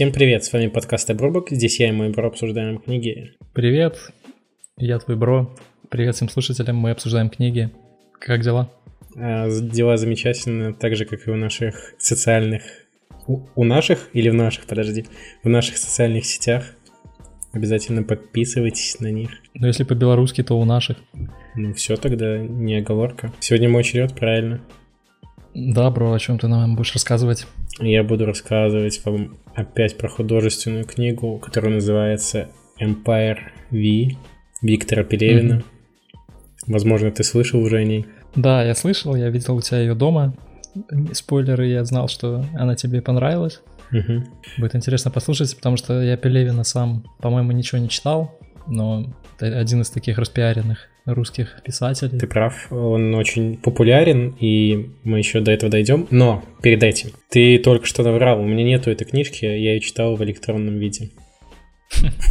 Всем привет, с вами подкаст Обрубок, здесь я и мой бро обсуждаем книги. Привет, я твой бро. Привет всем слушателям, мы обсуждаем книги. Как дела? А, дела замечательно, так же, как и у наших социальных... У, у наших или в наших, подожди, в наших социальных сетях. Обязательно подписывайтесь на них. Ну, если по-белорусски, то у наших. Ну, все тогда, не оговорка. Сегодня мой черед, правильно? Да, бро, о чем ты нам будешь рассказывать? Я буду рассказывать вам опять про художественную книгу, которая называется Empire V Виктора Пелевина. Mm-hmm. Возможно, ты слышал уже о ней. Да, я слышал, я видел у тебя ее дома. Спойлеры, я знал, что она тебе понравилась. Угу. Будет интересно послушать, потому что я Пелевина сам, по-моему, ничего не читал, но один из таких распиаренных русских писателей. Ты прав, он очень популярен, и мы еще до этого дойдем. Но перед этим, ты только что наврал, у меня нету этой книжки, я ее читал в электронном виде.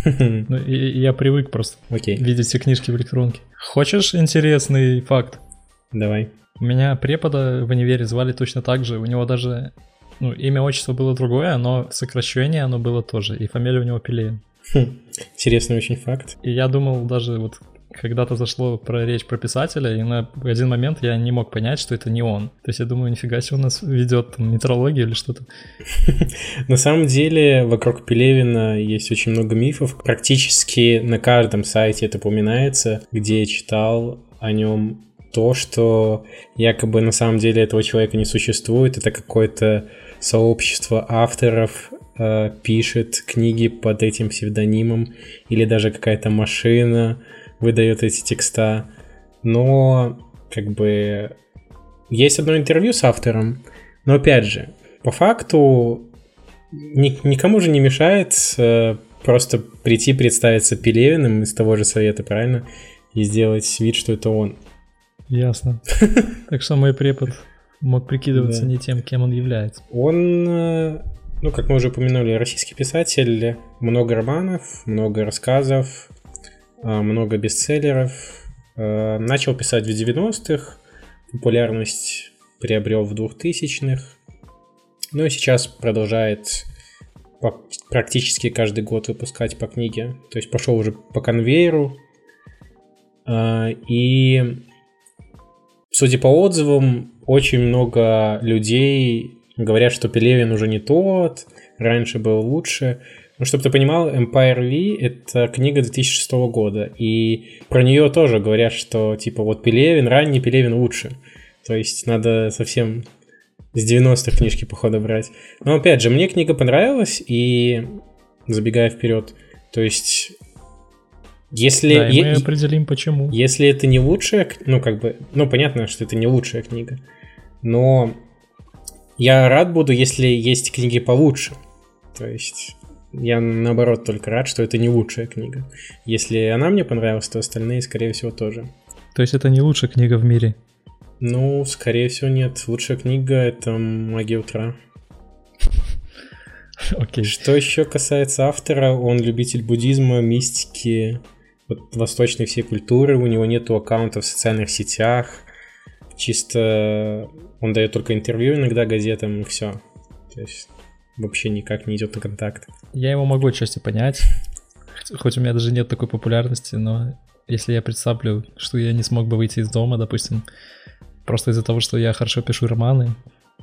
Ну, я привык просто видеть все книжки в электронке. Хочешь интересный факт? Давай. У меня препода в универе звали точно так же. У него даже ну, имя, отчество было другое, но сокращение оно было тоже. И фамилия у него Пелевин. Хм, интересный очень факт. И я думал даже вот когда-то зашло про речь про писателя, и на один момент я не мог понять, что это не он. То есть я думаю, нифига себе у нас ведет там метрологию или что-то. На самом деле вокруг Пелевина есть очень много мифов. Практически на каждом сайте это упоминается, где я читал о нем то, что якобы на самом деле этого человека не существует, это какое-то сообщество авторов э, пишет книги под этим псевдонимом, или даже какая-то машина выдает эти текста. Но как бы есть одно интервью с автором, но опять же, по факту ни, никому же не мешает э, просто прийти представиться Пелевиным из того же совета, правильно? И сделать вид, что это он. Ясно. Так что мой препод мог прикидываться не тем, кем он является. Он, э, ну, как мы уже упомянули, российский писатель, много романов, много рассказов, э, много бестселлеров. Э, начал писать в 90-х, популярность приобрел в 2000-х, ну и сейчас продолжает практически каждый год выпускать по книге. То есть пошел уже по конвейеру. И судя по отзывам, очень много людей говорят, что Пелевин уже не тот, раньше был лучше. Ну, чтобы ты понимал, Empire V — это книга 2006 года, и про нее тоже говорят, что, типа, вот Пелевин, ранний Пелевин лучше. То есть надо совсем с 90-х книжки, походу, брать. Но, опять же, мне книга понравилась, и забегая вперед, то есть если да, и мы определим почему. Если это не лучшая, ну как бы, ну понятно, что это не лучшая книга, но я рад буду, если есть книги получше. То есть я наоборот только рад, что это не лучшая книга. Если она мне понравилась, то остальные, скорее всего, тоже. То есть это не лучшая книга в мире? Ну, скорее всего, нет. Лучшая книга — это «Магия утра». Окей. Okay. Что еще касается автора, он любитель буддизма, мистики, вот восточной всей культуры, у него нету аккаунта в социальных сетях, чисто он дает только интервью иногда газетам и все. То есть вообще никак не идет на контакт. Я его могу отчасти понять, хоть у меня даже нет такой популярности, но если я представлю, что я не смог бы выйти из дома, допустим, просто из-за того, что я хорошо пишу романы,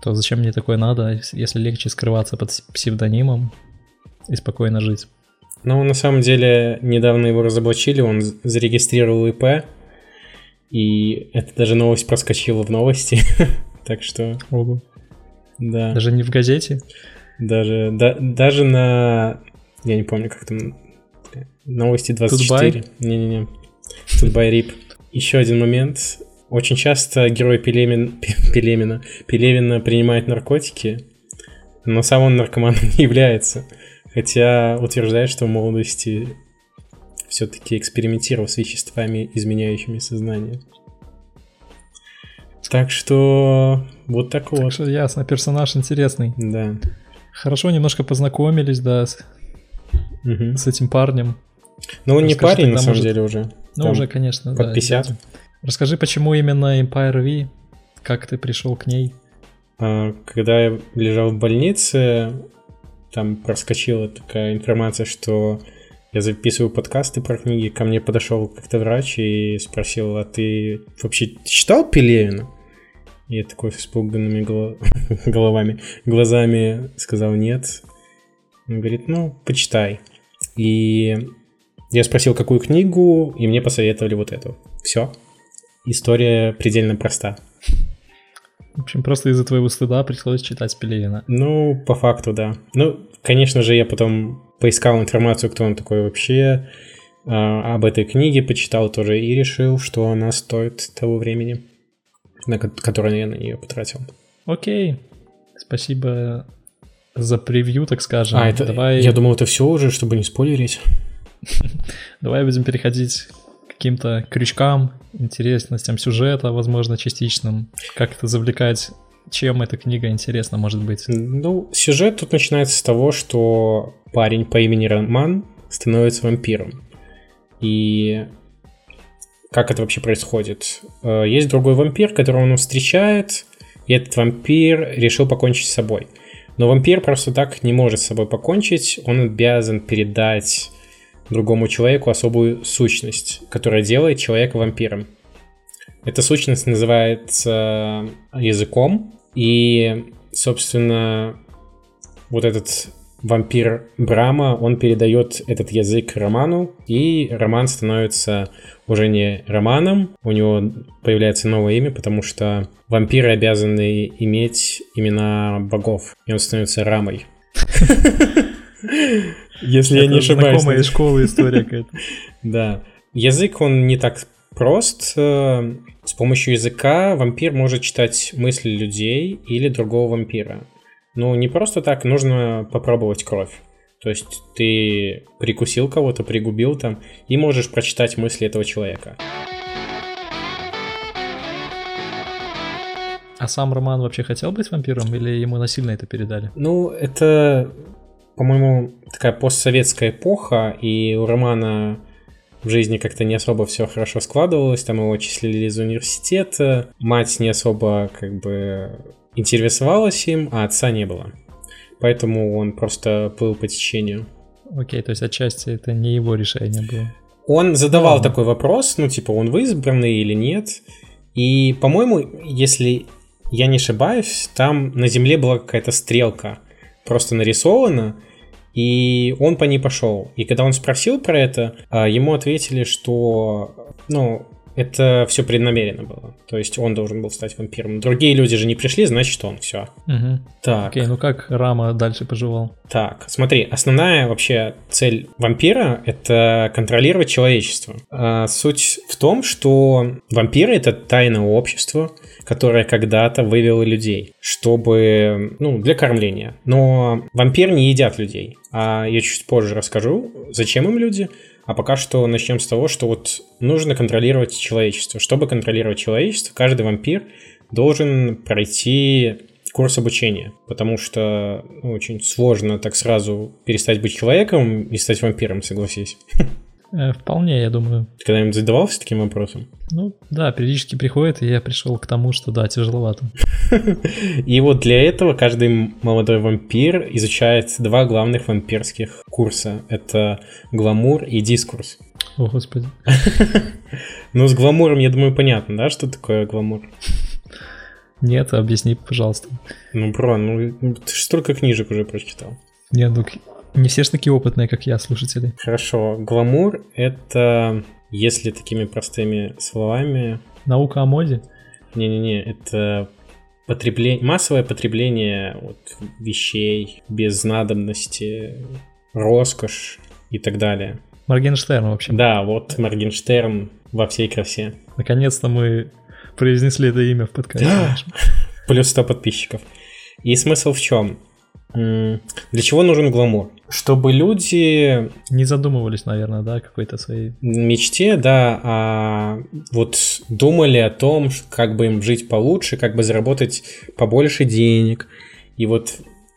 то зачем мне такое надо, если легче скрываться под псевдонимом и спокойно жить? Ну, на самом деле, недавно его разоблачили, он зарегистрировал ИП, и это даже новость проскочила в новости, так что... Ого. Да. Даже не в газете? Даже, да, даже на... Я не помню, как там... Новости 24. Не-не-не. Тутбай Рип. Еще один момент. Очень часто герой Пелемин, Пелемина, Пелевина принимает наркотики, но сам он наркоманом не является. Хотя утверждает, что в молодости все-таки экспериментировал с веществами, изменяющими сознание. Так что вот так, так вот. Что ясно, персонаж интересный. Да. Хорошо, немножко познакомились, да, с, угу. с этим парнем. Ну, он Расскажи, не парень, на самом может... деле, уже. Ну, Там уже, конечно, под да. 50. Расскажи, почему именно Empire V? Как ты пришел к ней? А, когда я лежал в больнице, там проскочила такая информация, что я записываю подкасты про книги, ко мне подошел как-то врач и спросил, а ты вообще читал Пелевина? Я такой с испуганными головами, глазами сказал нет. Он говорит, ну, почитай. И я спросил, какую книгу, и мне посоветовали вот эту. Все. История предельно проста. В общем, просто из-за твоего стыда пришлось читать Пелевина. Ну, по факту, да. Ну, конечно же, я потом поискал информацию, кто он такой вообще, а, об этой книге почитал тоже и решил, что она стоит того времени, на которое я на нее потратил. Окей. Спасибо за превью, так скажем. А, это, Давай... я думал, это все уже, чтобы не спойлерить. Давай будем переходить каким-то крючкам, интересностям сюжета, возможно, частичным. Как это завлекать чем эта книга интересна, может быть? Ну, сюжет тут начинается с того, что парень по имени Роман становится вампиром. И как это вообще происходит? Э, есть другой вампир, которого он встречает, и этот вампир решил покончить с собой. Но вампир просто так не может с собой покончить, он обязан передать другому человеку особую сущность, которая делает человека вампиром. Эта сущность называется языком, и, собственно, вот этот вампир Брама, он передает этот язык Роману, и Роман становится уже не Романом, у него появляется новое имя, потому что вампиры обязаны иметь имена богов, и он становится Рамой. Если я не ошибаюсь. Знакомая из школы история какая-то. Да. Язык, он не так прост. Э, с помощью языка вампир может читать мысли людей или другого вампира. Ну, не просто так, нужно попробовать кровь. То есть ты прикусил кого-то, пригубил там, и можешь прочитать мысли этого человека. А сам Роман вообще хотел быть вампиром или ему насильно это передали? Ну, это, по-моему, такая постсоветская эпоха, и у Романа в жизни как-то не особо все хорошо складывалось, там его числили из университета, мать не особо как бы интересовалась им, а отца не было. Поэтому он просто плыл по течению. Окей, то есть отчасти это не его решение было. Он задавал ну, такой вопрос, ну типа он избранный или нет. И, по-моему, если я не ошибаюсь, там на земле была какая-то стрелка просто нарисована, и он по ней пошел. И когда он спросил про это, а, ему ответили, что, ну, это все преднамеренно было. То есть он должен был стать вампиром. Другие люди же не пришли, значит он все. Угу. Так. Окей, ну как Рама дальше поживал? Так, смотри, основная вообще цель вампира — это контролировать человечество. А, суть в том, что вампиры — это тайное общество, которое когда-то вывело людей, чтобы, ну, для кормления. Но вампиры не едят людей. А я чуть позже расскажу, зачем им люди — а пока что начнем с того, что вот нужно контролировать человечество. Чтобы контролировать человечество, каждый вампир должен пройти курс обучения, потому что ну, очень сложно так сразу перестать быть человеком и стать вампиром, согласись. Э, вполне, я думаю. Ты когда-нибудь задавался таким вопросом? Ну, да, периодически приходит, и я пришел к тому, что да, тяжеловато. И вот для этого каждый молодой вампир изучает два главных вампирских курса. Это гламур и дискурс. О, господи. Ну, с гламуром, я думаю, понятно, да, что такое гламур? Нет, объясни, пожалуйста. Ну, бро, ну ты же столько книжек уже прочитал. Не, ну не все же такие опытные, как я, слушатели. Хорошо. Гламур — это, если такими простыми словами... Наука о моде? Не-не-не, это потребление, массовое потребление вот, вещей без надобности, роскошь и так далее. Моргенштерн, в общем. Да, вот Моргенштерн во всей красе. Наконец-то мы произнесли это имя в подкасте. Плюс 100 подписчиков. И смысл в чем? Для чего нужен гламур? Чтобы люди... Не задумывались, наверное, да, какой-то своей... Мечте, да, а вот думали о том, как бы им жить получше, как бы заработать побольше денег. И вот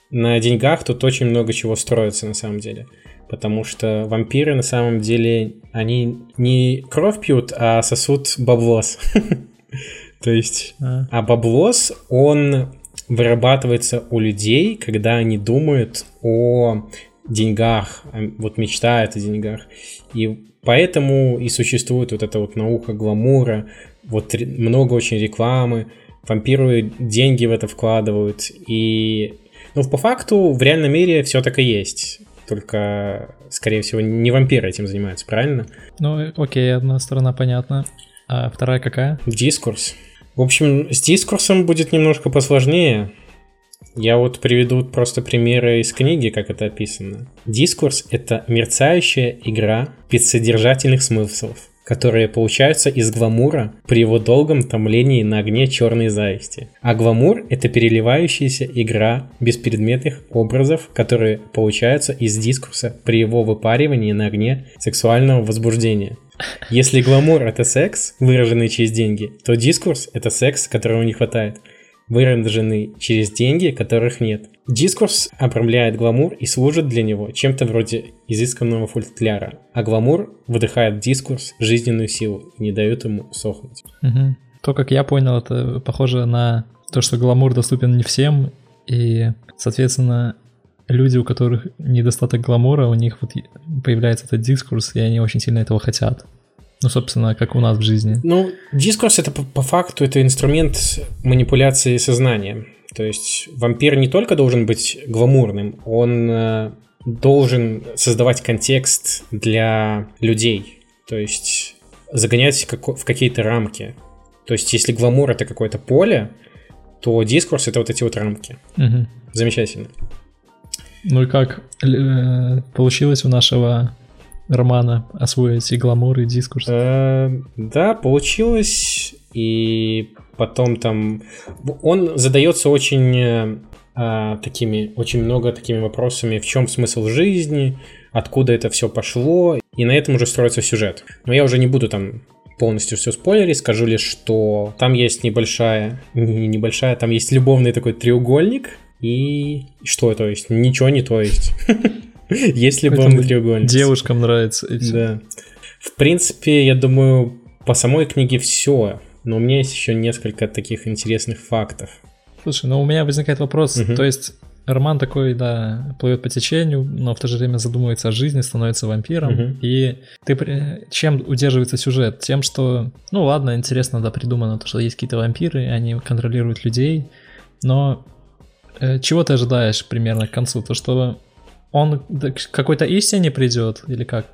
на деньгах тут очень много чего строится на самом деле. Потому что вампиры на самом деле, они не кровь пьют, а сосут баблос. То есть, а, а баблос, он вырабатывается у людей, когда они думают о деньгах, вот мечтают о деньгах. И поэтому и существует вот эта вот наука гламура, вот много очень рекламы, вампиры деньги в это вкладывают. И, ну, по факту, в реальном мире все так и есть. Только, скорее всего, не вампиры этим занимаются, правильно? Ну, окей, одна сторона понятна. А вторая какая? Дискурс. В общем, с дискурсом будет немножко посложнее. Я вот приведу просто примеры из книги, как это описано. Дискурс — это мерцающая игра бессодержательных смыслов, которые получаются из гламура при его долгом томлении на огне черной зависти. А гламур — это переливающаяся игра беспредметных образов, которые получаются из дискурса при его выпаривании на огне сексуального возбуждения. Если гламур — это секс, выраженный через деньги, то дискурс — это секс, которого не хватает, выраженный через деньги, которых нет. Дискурс обрамляет гламур и служит для него чем-то вроде изысканного футляра, а гламур выдыхает дискурс жизненную силу и не дает ему сохнуть. Угу. То, как я понял, это похоже на то, что гламур доступен не всем, и, соответственно, люди, у которых недостаток гламура, у них вот появляется этот дискурс, и они очень сильно этого хотят. Ну, собственно, как у нас в жизни. Ну, дискурс это по, по факту это инструмент манипуляции сознанием. То есть вампир не только должен быть гламурным, он э, должен создавать контекст для людей. То есть загонять в какие-то рамки. То есть если гламур это какое-то поле, то дискурс это вот эти вот рамки. Угу. Замечательно. Ну и как э, получилось у нашего романа освоить и гламур, и дискурс? Э, да, получилось. И потом там... Он задается очень э, такими, очень много такими вопросами, в чем смысл жизни, откуда это все пошло, и на этом уже строится сюжет. Но я уже не буду там полностью все спойлерить, скажу лишь, что там есть небольшая, не небольшая, там есть любовный такой треугольник, и что то есть? Ничего не то есть. Если бы он треугольник. Девушкам нравится. Да. В принципе, я думаю, по самой книге все. Но у меня есть еще несколько таких интересных фактов. Слушай, ну у меня возникает вопрос. Угу. То есть Роман такой, да, плывет по течению, но в то же время задумывается о жизни, становится вампиром. Угу. И ты чем удерживается сюжет? Тем, что, ну ладно, интересно, да, придумано то, что есть какие-то вампиры, они контролируют людей, но Э, чего ты ожидаешь примерно к концу? То, что он к какой-то истине придет или как?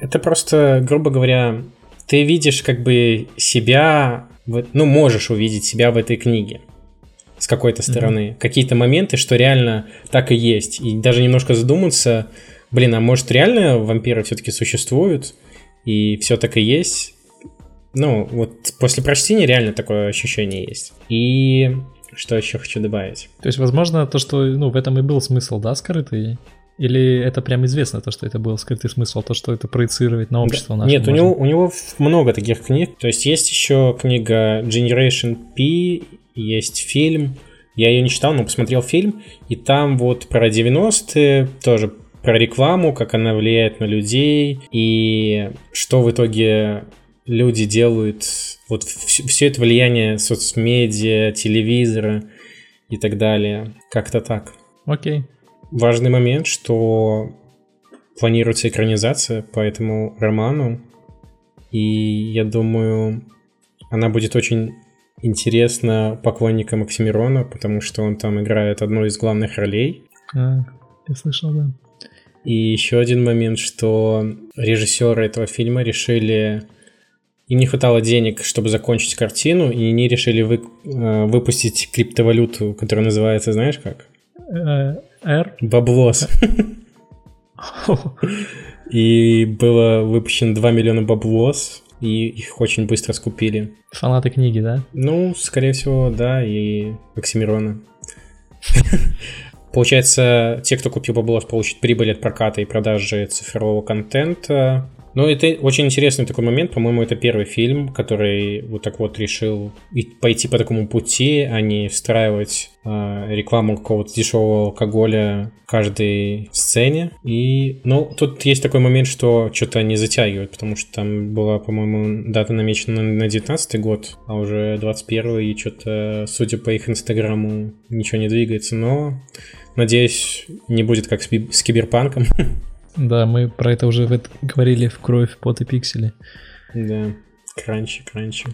Это просто, грубо говоря, ты видишь как бы себя, ну, можешь увидеть себя в этой книге с какой-то стороны. Mm-hmm. Какие-то моменты, что реально так и есть. И даже немножко задуматься, блин, а может реально вампиры все-таки существуют, и все так и есть. Ну, вот после прочтения реально такое ощущение есть. И что еще хочу добавить? То есть, возможно, то, что ну, в этом и был смысл, да, скрытый? Или это прям известно, то, что это был скрытый смысл, то, что это проецировать на общество да. наше? Нет, у него, у него много таких книг. То есть есть еще книга Generation P, есть фильм. Я ее не читал, но посмотрел фильм. И там вот про 90-е тоже про рекламу, как она влияет на людей, и что в итоге люди делают, вот все это влияние соцмедиа, телевизора и так далее. Как-то так. Окей. Важный момент, что планируется экранизация по этому роману, и я думаю, она будет очень интересна поклонникам Оксимирона, потому что он там играет одну из главных ролей. А, я слышал, да. И еще один момент, что режиссеры этого фильма решили им не хватало денег, чтобы закончить картину, и они решили вы, э, выпустить криптовалюту, которая называется, знаешь как? R? Баблос. И было выпущено 2 миллиона баблос, и их очень быстро скупили. Фанаты книги, да? Ну, скорее всего, да, и Оксимирона. Получается, те, кто купил баблос, получат прибыль от проката и продажи цифрового контента, Ну, это очень интересный такой момент. По-моему, это первый фильм, который вот так вот решил пойти по такому пути, а не встраивать э, рекламу какого-то дешевого алкоголя в каждой сцене. И, ну, тут есть такой момент, что что-то не затягивают, потому что там была, по-моему, дата намечена на 19 год, а уже 21 и что-то, судя по их инстаграму, ничего не двигается. Но, надеюсь, не будет как с, с киберпанком. Да, мы про это уже говорили в кровь, пот и пиксели. Да, кранчи, кранчи.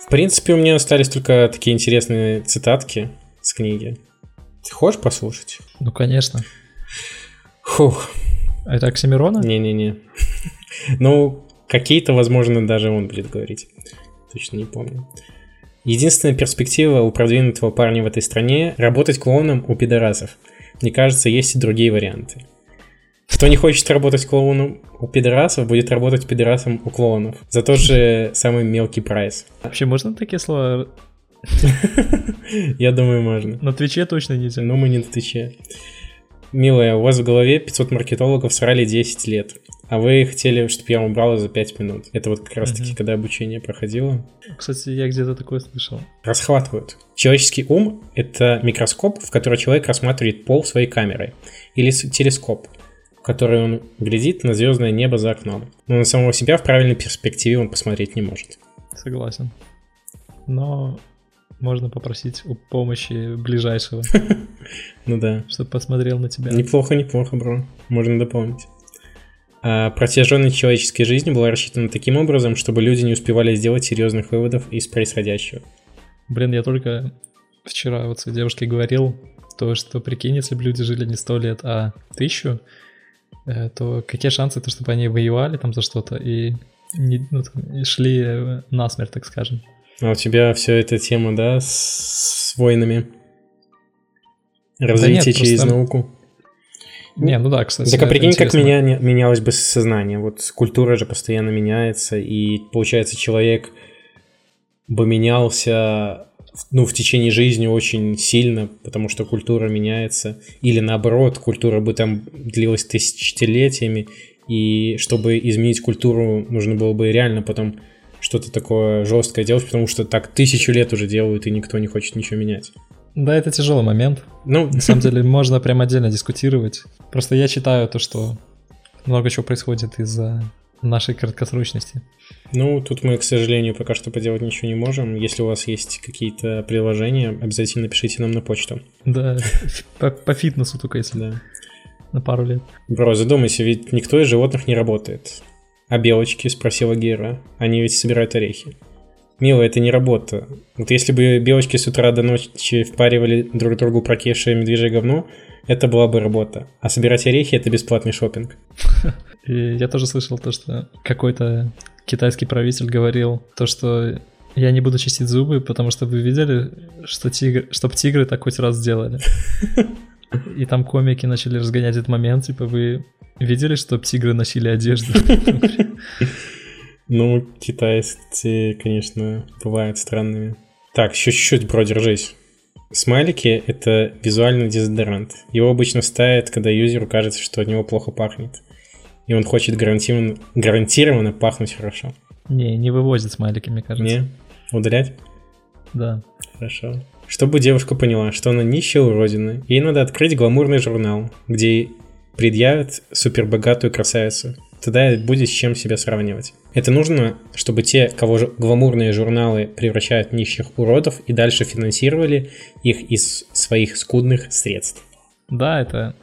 В принципе, у меня остались только такие интересные цитатки с книги. Ты хочешь послушать? Ну, конечно. Фух. Это Оксимирона? Не-не-не. Ну, какие-то, возможно, даже он будет говорить. Точно не помню. Единственная перспектива у продвинутого парня в этой стране – работать клоуном у пидорасов. Мне кажется, есть и другие варианты. Кто не хочет работать клоуном у пидорасов, будет работать пидорасом у клоунов. За тот же самый мелкий прайс. Вообще можно такие слова? Я думаю, можно. На Twitch е точно нельзя. Но мы не на Твиче. Милая, у вас в голове 500 маркетологов срали 10 лет, а вы хотели, чтобы я убрала за 5 минут. Это вот как раз таки, когда обучение проходило. Кстати, я где-то такое слышал. Расхватывают. Человеческий ум — это микроскоп, в который человек рассматривает пол своей камерой, или телескоп, в который он глядит на звездное небо за окном. Но на самого себя в правильной перспективе он посмотреть не может. Согласен. Но можно попросить у помощи ближайшего. Ну да. Чтобы посмотрел на тебя. Неплохо, неплохо, бро. Можно дополнить. А протяженность человеческой жизни была рассчитана таким образом, чтобы люди не успевали сделать серьезных выводов из происходящего. Блин, я только вчера вот своей девушке говорил, то, что прикинь, если бы люди жили не сто лет, а тысячу, э, то какие шансы, то, чтобы они воевали там за что-то и, не, ну, и шли э, насмерть, так скажем. А у тебя все эта тема, да, с, с войнами? Развитие да нет, через просто... науку? Не, ну да, кстати. Так а прикинь, как меня, менялось бы сознание. Вот культура же постоянно меняется, и получается, человек бы менялся ну, в течение жизни очень сильно, потому что культура меняется. Или наоборот, культура бы там длилась тысячелетиями, и чтобы изменить культуру, нужно было бы реально потом что-то такое жесткое делать, потому что так тысячу лет уже делают, и никто не хочет ничего менять. Да, это тяжелый момент. Ну, на самом деле, можно прям отдельно дискутировать. Просто я читаю то, что много чего происходит из-за нашей краткосрочности. Ну, тут мы, к сожалению, пока что поделать ничего не можем. Если у вас есть какие-то приложения, обязательно пишите нам на почту. Да, по, по фитнесу только если. Да. На пару лет. Бро, задумайся, ведь никто из животных не работает. «А белочки?» — спросила Гера. «Они ведь собирают орехи». Мила, это не работа. Вот если бы белочки с утра до ночи впаривали друг другу прокешее медвежье говно, это была бы работа. А собирать орехи — это бесплатный шопинг. Я тоже слышал то, что какой-то китайский правитель говорил, то, что я не буду чистить зубы, потому что вы видели, что тигр, чтоб тигры так хоть раз сделали. И там комики начали разгонять этот момент, типа вы Видели, что тигры носили одежду? Ну, китайцы, конечно, бывают странными. Так, еще чуть-чуть, бро, держись. Смайлики — это визуальный дезодорант. Его обычно ставят, когда юзеру кажется, что от него плохо пахнет. И он хочет гарантированно, гарантированно пахнуть хорошо. Не, не вывозит смайлики, мне кажется. Не? Удалять? Да. Хорошо. Чтобы девушка поняла, что она нищая уродина, ей надо открыть гламурный журнал, где предъявят супербогатую красавицу. Тогда будет с чем себя сравнивать. Это нужно, чтобы те, кого же гламурные журналы превращают в нищих уродов, и дальше финансировали их из своих скудных средств. Да, это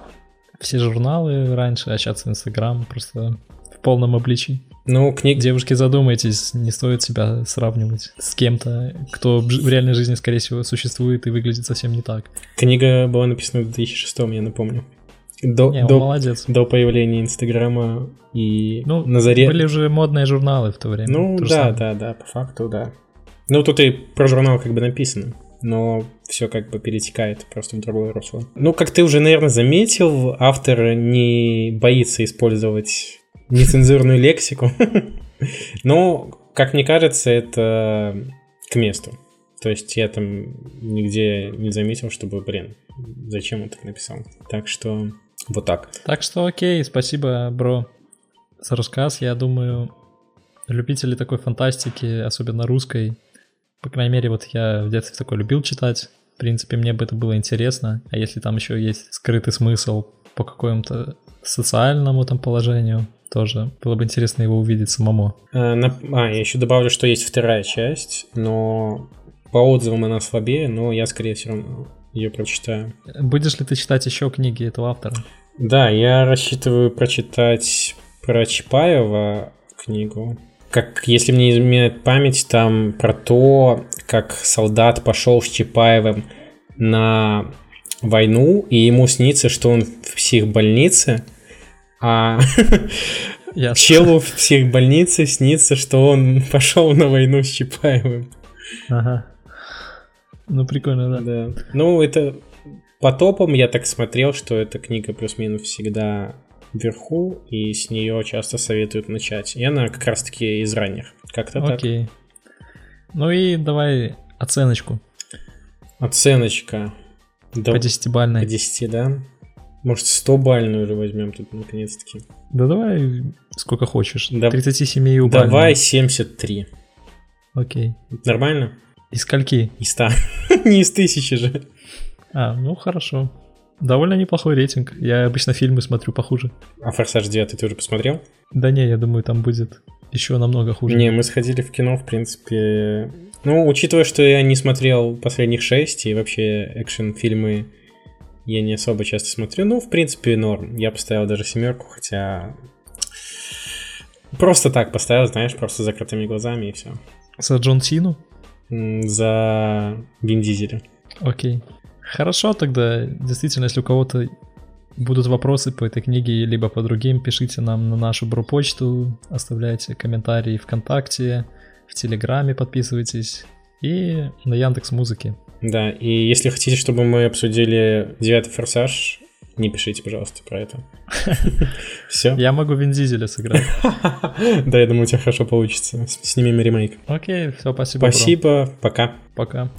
все журналы раньше, а сейчас Инстаграм просто в полном обличии. Ну, книг... Девушки, задумайтесь, не стоит себя сравнивать с кем-то, кто в реальной жизни, скорее всего, существует и выглядит совсем не так. Книга была написана в 2006, я напомню. До, Не, до, молодец. До появления Инстаграма и ну, на заре... были уже модные журналы в то время. Ну, то да, да, да, по факту, да. Ну, тут и про журнал как бы написано, но все как бы перетекает просто в другое русло. Ну, как ты уже, наверное, заметил, автор не боится использовать нецензурную лексику. Но, как мне кажется, это к месту. То есть я там нигде не заметил, чтобы, блин, зачем он так написал. Так что Вот так. Так что окей, спасибо, бро, за рассказ. Я думаю, любители такой фантастики, особенно русской, по крайней мере, вот я в детстве такой любил читать. В принципе, мне бы это было интересно. А если там еще есть скрытый смысл по какому-то социальному там положению, тоже было бы интересно его увидеть самому. А, на... а, я еще добавлю, что есть вторая часть, но по отзывам она слабее, но я, скорее всего, ее прочитаю. Будешь ли ты читать еще книги этого автора? Да, я рассчитываю прочитать про Чапаева книгу. Как, если мне изменяет память, там про то, как солдат пошел с Чапаевым на войну, и ему снится, что он в психбольнице, а Ясно. челу в психбольнице снится, что он пошел на войну с Чапаевым. Ага. Ну, прикольно, да. Да. Ну, это по топам я так смотрел, что эта книга плюс-минус всегда вверху, и с нее часто советуют начать. И она как раз-таки из ранних. Как-то так. Окей. Ну и давай оценочку. Оценочка. Да, по 10-бальной. По 10, да? Может, 100-бальную уже возьмем тут наконец-таки. Да давай сколько хочешь. Да, 37 и Давай 73. Окей. Нормально? Из скольки? Из 100. Не из тысячи же. А, ну хорошо. Довольно неплохой рейтинг. Я обычно фильмы смотрю похуже. А «Форсаж 9» ты уже посмотрел? Да не, я думаю, там будет еще намного хуже. Не, мы сходили в кино, в принципе... Ну, учитывая, что я не смотрел последних шесть, и вообще экшен-фильмы я не особо часто смотрю, ну, в принципе, норм. Я поставил даже семерку, хотя... Просто так поставил, знаешь, просто закрытыми глазами и все. За Джон Сину? За Вин Дизеля. Окей. Хорошо, тогда действительно, если у кого-то будут вопросы по этой книге, либо по другим, пишите нам на нашу бро-почту, оставляйте комментарии ВКонтакте, в Телеграме подписывайтесь и на Яндекс Музыке. Да, и если хотите, чтобы мы обсудили девятый форсаж, не пишите, пожалуйста, про это. Все. Я могу Вин Дизеля сыграть. Да, я думаю, у тебя хорошо получится. Снимем ремейк. Окей, все, спасибо. Спасибо, пока. Пока.